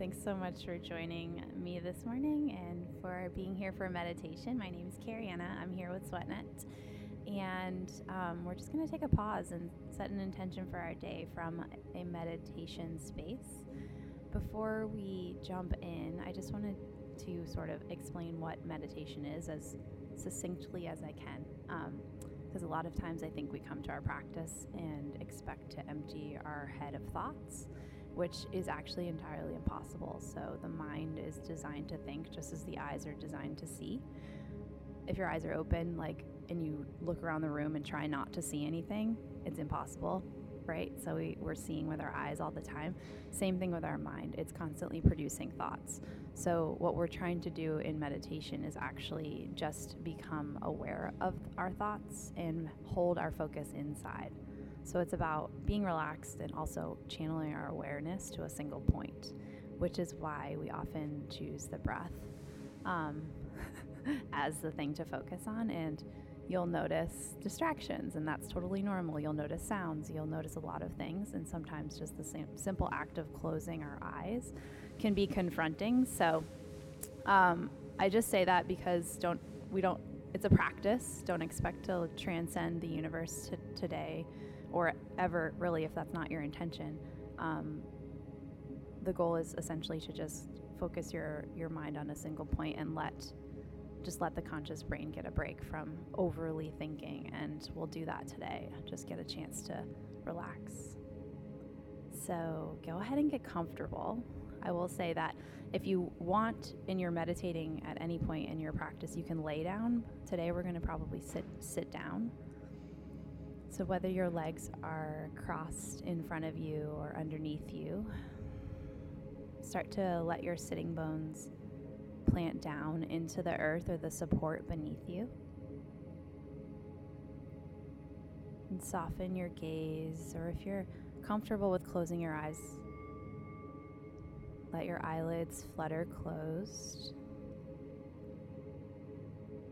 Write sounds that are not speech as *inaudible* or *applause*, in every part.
Thanks so much for joining me this morning and for being here for meditation. My name is Anna. I'm here with SweatNet. And um, we're just going to take a pause and set an intention for our day from a meditation space. Before we jump in, I just wanted to sort of explain what meditation is as succinctly as I can. Because um, a lot of times I think we come to our practice and expect to empty our head of thoughts which is actually entirely impossible. So the mind is designed to think just as the eyes are designed to see. If your eyes are open, like, and you look around the room and try not to see anything, it's impossible, right? So we, we're seeing with our eyes all the time. Same thing with our mind, it's constantly producing thoughts. So, what we're trying to do in meditation is actually just become aware of our thoughts and hold our focus inside. So it's about being relaxed and also channeling our awareness to a single point, which is why we often choose the breath um, *laughs* as the thing to focus on. And you'll notice distractions, and that's totally normal. You'll notice sounds, you'll notice a lot of things, and sometimes just the simple act of closing our eyes can be confronting. So um, I just say that because don't we don't. It's a practice. Don't expect to transcend the universe t- today or ever really if that's not your intention. Um, the goal is essentially to just focus your your mind on a single point and let just let the conscious brain get a break from overly thinking and we'll do that today. Just get a chance to relax. So go ahead and get comfortable. I will say that if you want in your meditating at any point in your practice you can lay down. Today we're going to probably sit sit down so, whether your legs are crossed in front of you or underneath you, start to let your sitting bones plant down into the earth or the support beneath you. And soften your gaze, or if you're comfortable with closing your eyes, let your eyelids flutter closed.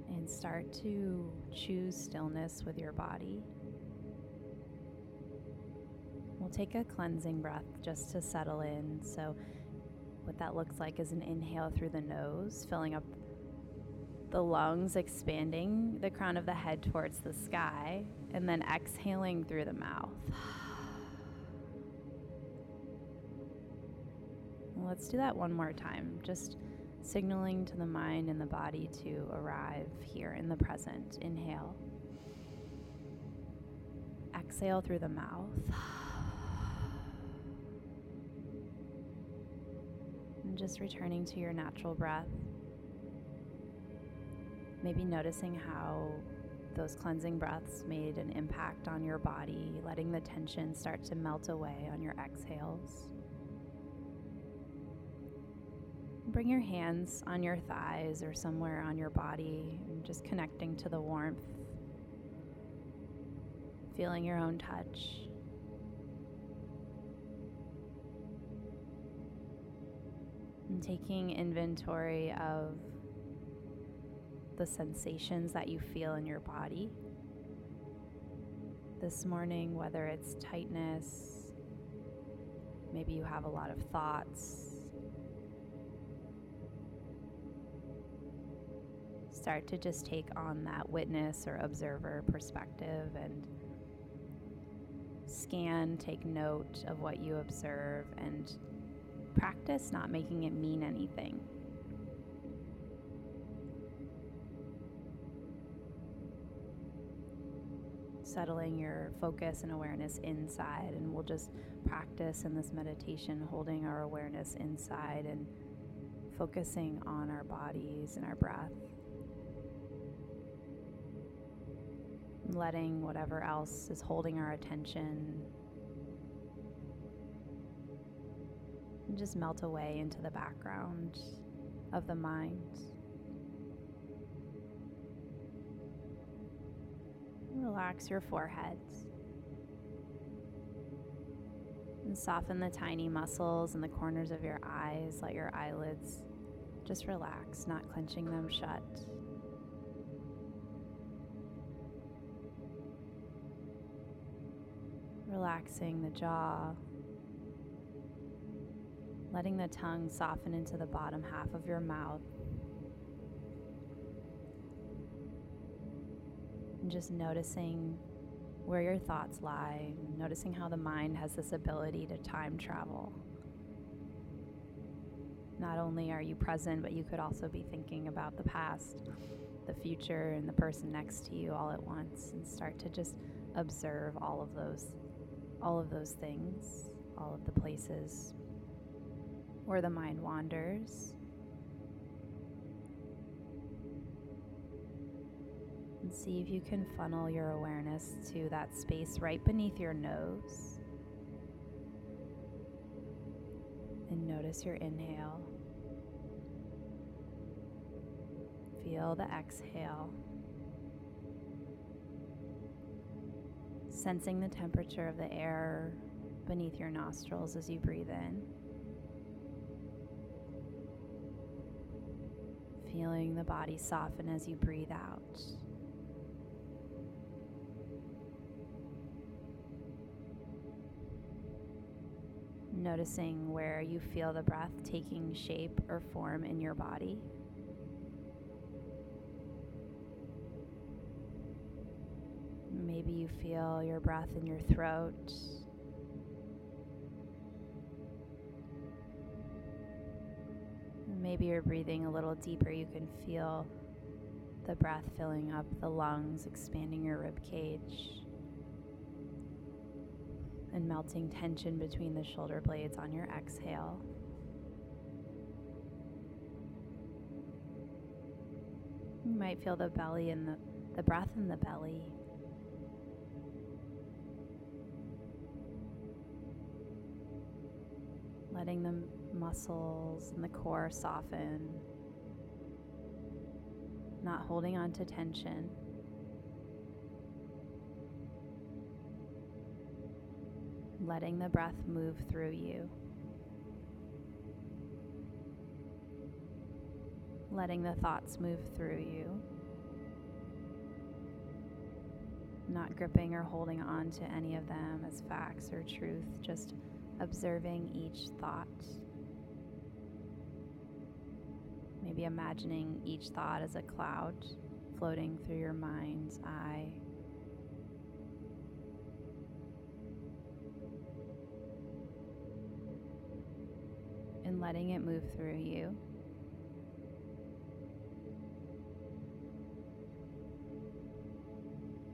And start to choose stillness with your body. We'll take a cleansing breath just to settle in. So, what that looks like is an inhale through the nose, filling up the lungs, expanding the crown of the head towards the sky, and then exhaling through the mouth. Let's do that one more time, just signaling to the mind and the body to arrive here in the present. Inhale. Exhale through the mouth. Just returning to your natural breath. Maybe noticing how those cleansing breaths made an impact on your body, letting the tension start to melt away on your exhales. Bring your hands on your thighs or somewhere on your body just connecting to the warmth, feeling your own touch. And taking inventory of the sensations that you feel in your body. This morning, whether it's tightness, maybe you have a lot of thoughts. Start to just take on that witness or observer perspective and scan, take note of what you observe, and practice not making it mean anything. Settling your focus and awareness inside, and we'll just practice in this meditation holding our awareness inside and focusing on our bodies and our breath. Letting whatever else is holding our attention just melt away into the background of the mind. Relax your forehead. And soften the tiny muscles in the corners of your eyes. Let your eyelids just relax, not clenching them shut. Relaxing the jaw, letting the tongue soften into the bottom half of your mouth. And just noticing where your thoughts lie, noticing how the mind has this ability to time travel. Not only are you present, but you could also be thinking about the past, the future, and the person next to you all at once and start to just observe all of those all of those things, all of the places where the mind wanders. And see if you can funnel your awareness to that space right beneath your nose. And notice your inhale. Feel the exhale. Sensing the temperature of the air beneath your nostrils as you breathe in. Feeling the body soften as you breathe out. Noticing where you feel the breath taking shape or form in your body. Maybe you feel your breath in your throat. Maybe you're breathing a little deeper. You can feel the breath filling up the lungs, expanding your rib cage, and melting tension between the shoulder blades on your exhale. You might feel the belly and the, the breath in the belly. letting the muscles and the core soften, not holding on to tension. Letting the breath move through you. Letting the thoughts move through you. Not gripping or holding on to any of them as facts or truth, just observing each thought. Maybe imagining each thought as a cloud floating through your mind's eye. And letting it move through you.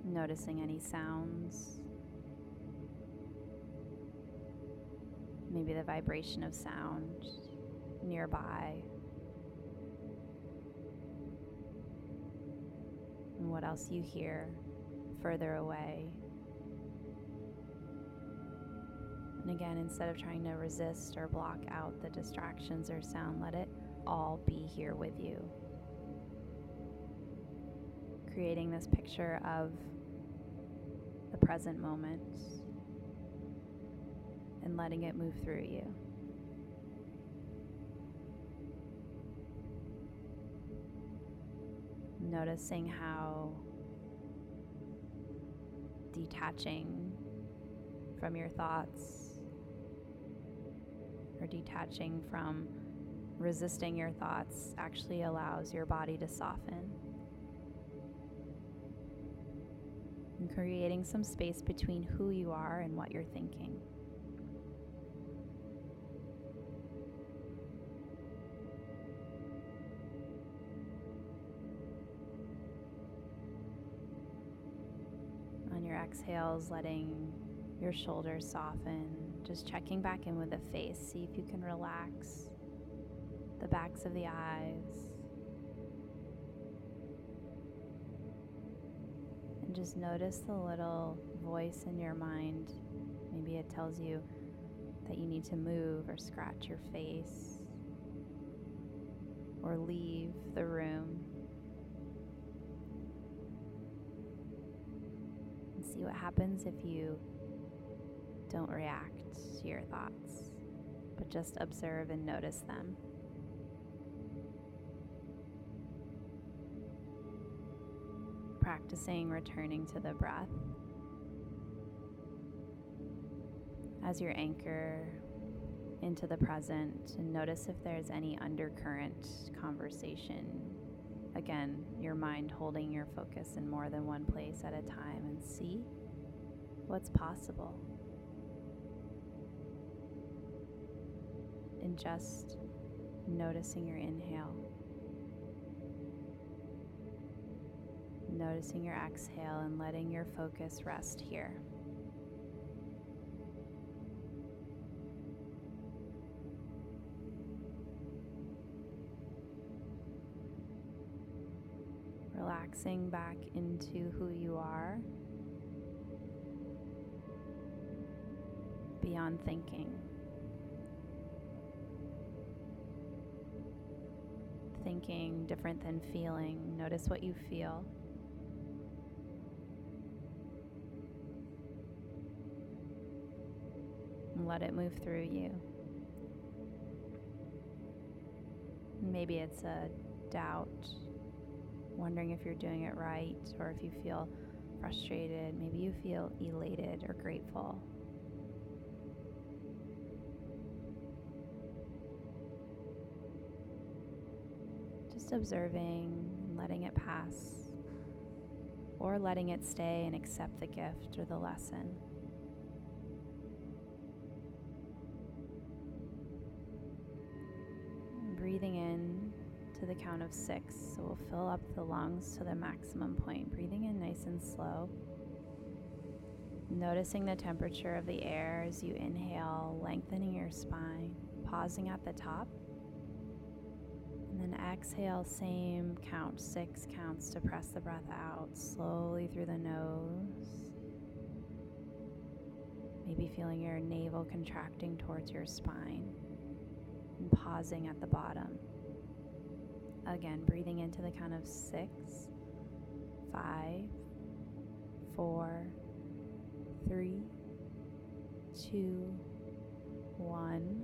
Noticing any sounds maybe the vibration of sound nearby. What else you hear further away. And again, instead of trying to resist or block out the distractions or sound, let it all be here with you. Creating this picture of the present moment and letting it move through you. Noticing how detaching from your thoughts or detaching from resisting your thoughts actually allows your body to soften. And creating some space between who you are and what you're thinking. Exhales, letting your shoulders soften, just checking back in with the face. See if you can relax the backs of the eyes. And just notice the little voice in your mind. Maybe it tells you that you need to move or scratch your face or leave the room. See what happens if you don't react to your thoughts, but just observe and notice them. Practicing returning to the breath as your anchor into the present and notice if there's any undercurrent conversation. Again, your mind holding your focus in more than one place at a time and see what's possible. And just noticing your inhale, noticing your exhale, and letting your focus rest here. Relaxing back into who you are beyond thinking. Thinking different than feeling. Notice what you feel. Let it move through you. Maybe it's a doubt wondering if you're doing it right or if you feel frustrated. Maybe you feel elated or grateful. Just observing letting it pass, or letting it stay and accept the gift or the lesson. Breathing in to the count of six. So we'll fill up the lungs to the maximum point, breathing in nice and slow. Noticing the temperature of the air as you inhale, lengthening your spine, pausing at the top. And then exhale, same count, six counts to press the breath out slowly through the nose. Maybe feeling your navel contracting towards your spine and pausing at the bottom. Again, breathing into the count of six, five, four, three, two, one.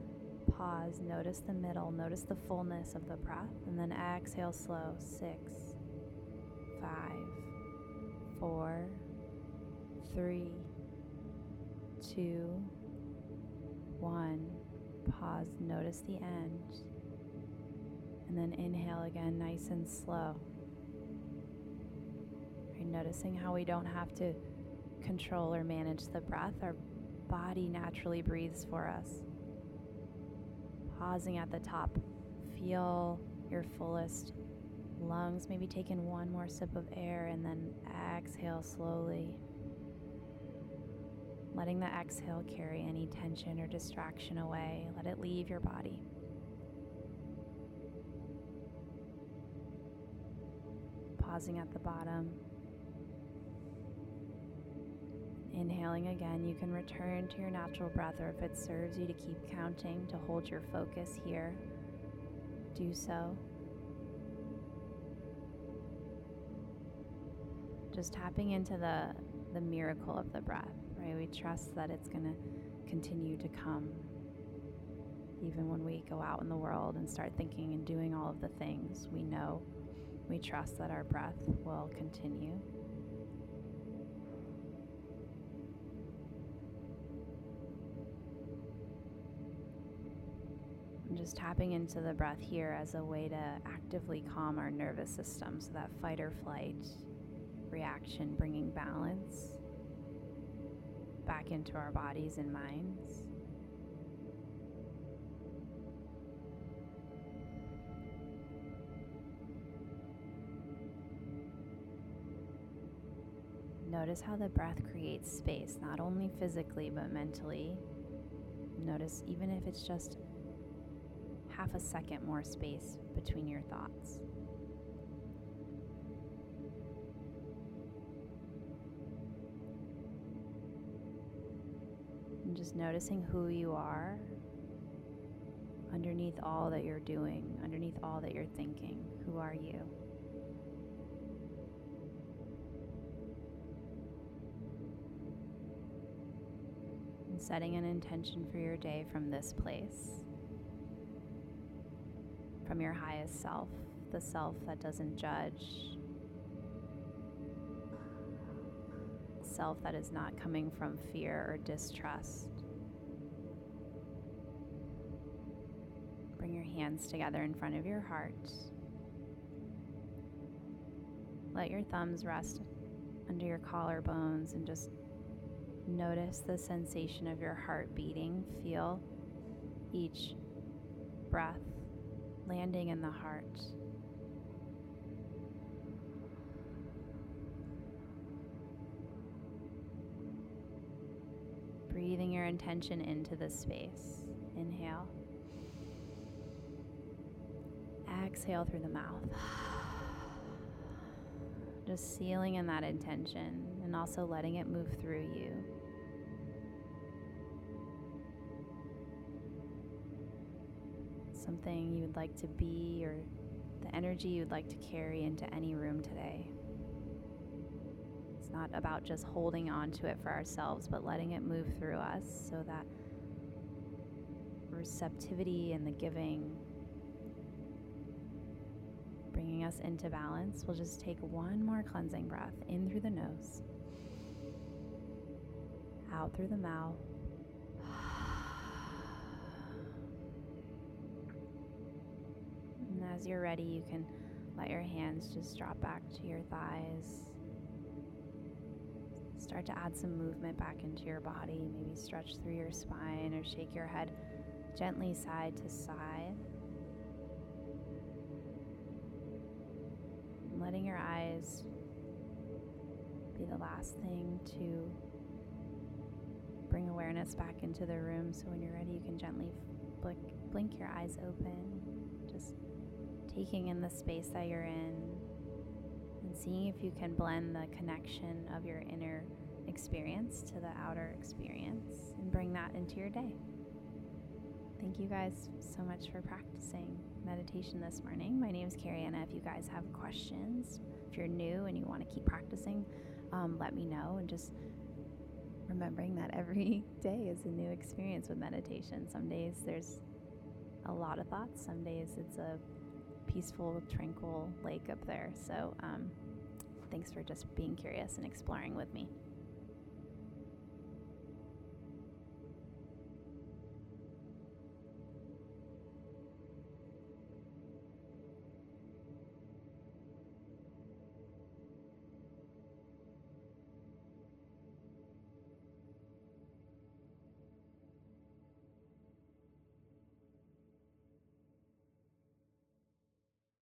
Pause. Notice the middle. Notice the fullness of the breath. And then exhale slow. Six, five, four, three, two, one. Pause. Notice the end. And then inhale again, nice and slow. Noticing how we don't have to control or manage the breath. Our body naturally breathes for us. Pausing at the top. Feel your fullest lungs. Maybe taking one more sip of air and then exhale slowly. Letting the exhale carry any tension or distraction away. Let it leave your body. Pausing at the bottom. Inhaling again, you can return to your natural breath, or if it serves you to keep counting, to hold your focus here, do so. Just tapping into the, the miracle of the breath, right? We trust that it's going to continue to come even when we go out in the world and start thinking and doing all of the things we know we trust that our breath will continue. I'm just tapping into the breath here as a way to actively calm our nervous system so that fight or flight reaction, bringing balance back into our bodies and minds. Notice how the breath creates space, not only physically but mentally. Notice even if it's just half a second more space between your thoughts. And just noticing who you are underneath all that you're doing, underneath all that you're thinking. Who are you? Setting an intention for your day from this place, from your highest self, the self that doesn't judge, self that is not coming from fear or distrust. Bring your hands together in front of your heart. Let your thumbs rest under your collarbones and just notice the sensation of your heart beating. Feel each breath landing in the heart. Breathing your intention into the space. Inhale. Exhale through the mouth. Just sealing in that intention and also letting it move through you. Something you would like to be or the energy you would like to carry into any room today. It's not about just holding on to it for ourselves, but letting it move through us so that receptivity and the giving bringing us into balance, we'll just take one more cleansing breath in through the nose, out through the mouth. As you're ready, you can let your hands just drop back to your thighs. Start to add some movement back into your body. Maybe stretch through your spine or shake your head gently side to side. letting your eyes be the last thing to bring awareness back into the room. So when you're ready, you can gently blink, blink your eyes open, just taking in the space that you're in and seeing if you can blend the connection of your inner experience to the outer experience and bring that into your day. Thank you guys so much for practicing meditation this morning. My name is Carianna. If you guys have questions, if you're new and you want to keep practicing, um, let me know. And just remembering that every *laughs* day is a new experience with meditation. Some days there's a lot of thoughts, some days it's a peaceful, tranquil lake up there. So, um, thanks for just being curious and exploring with me.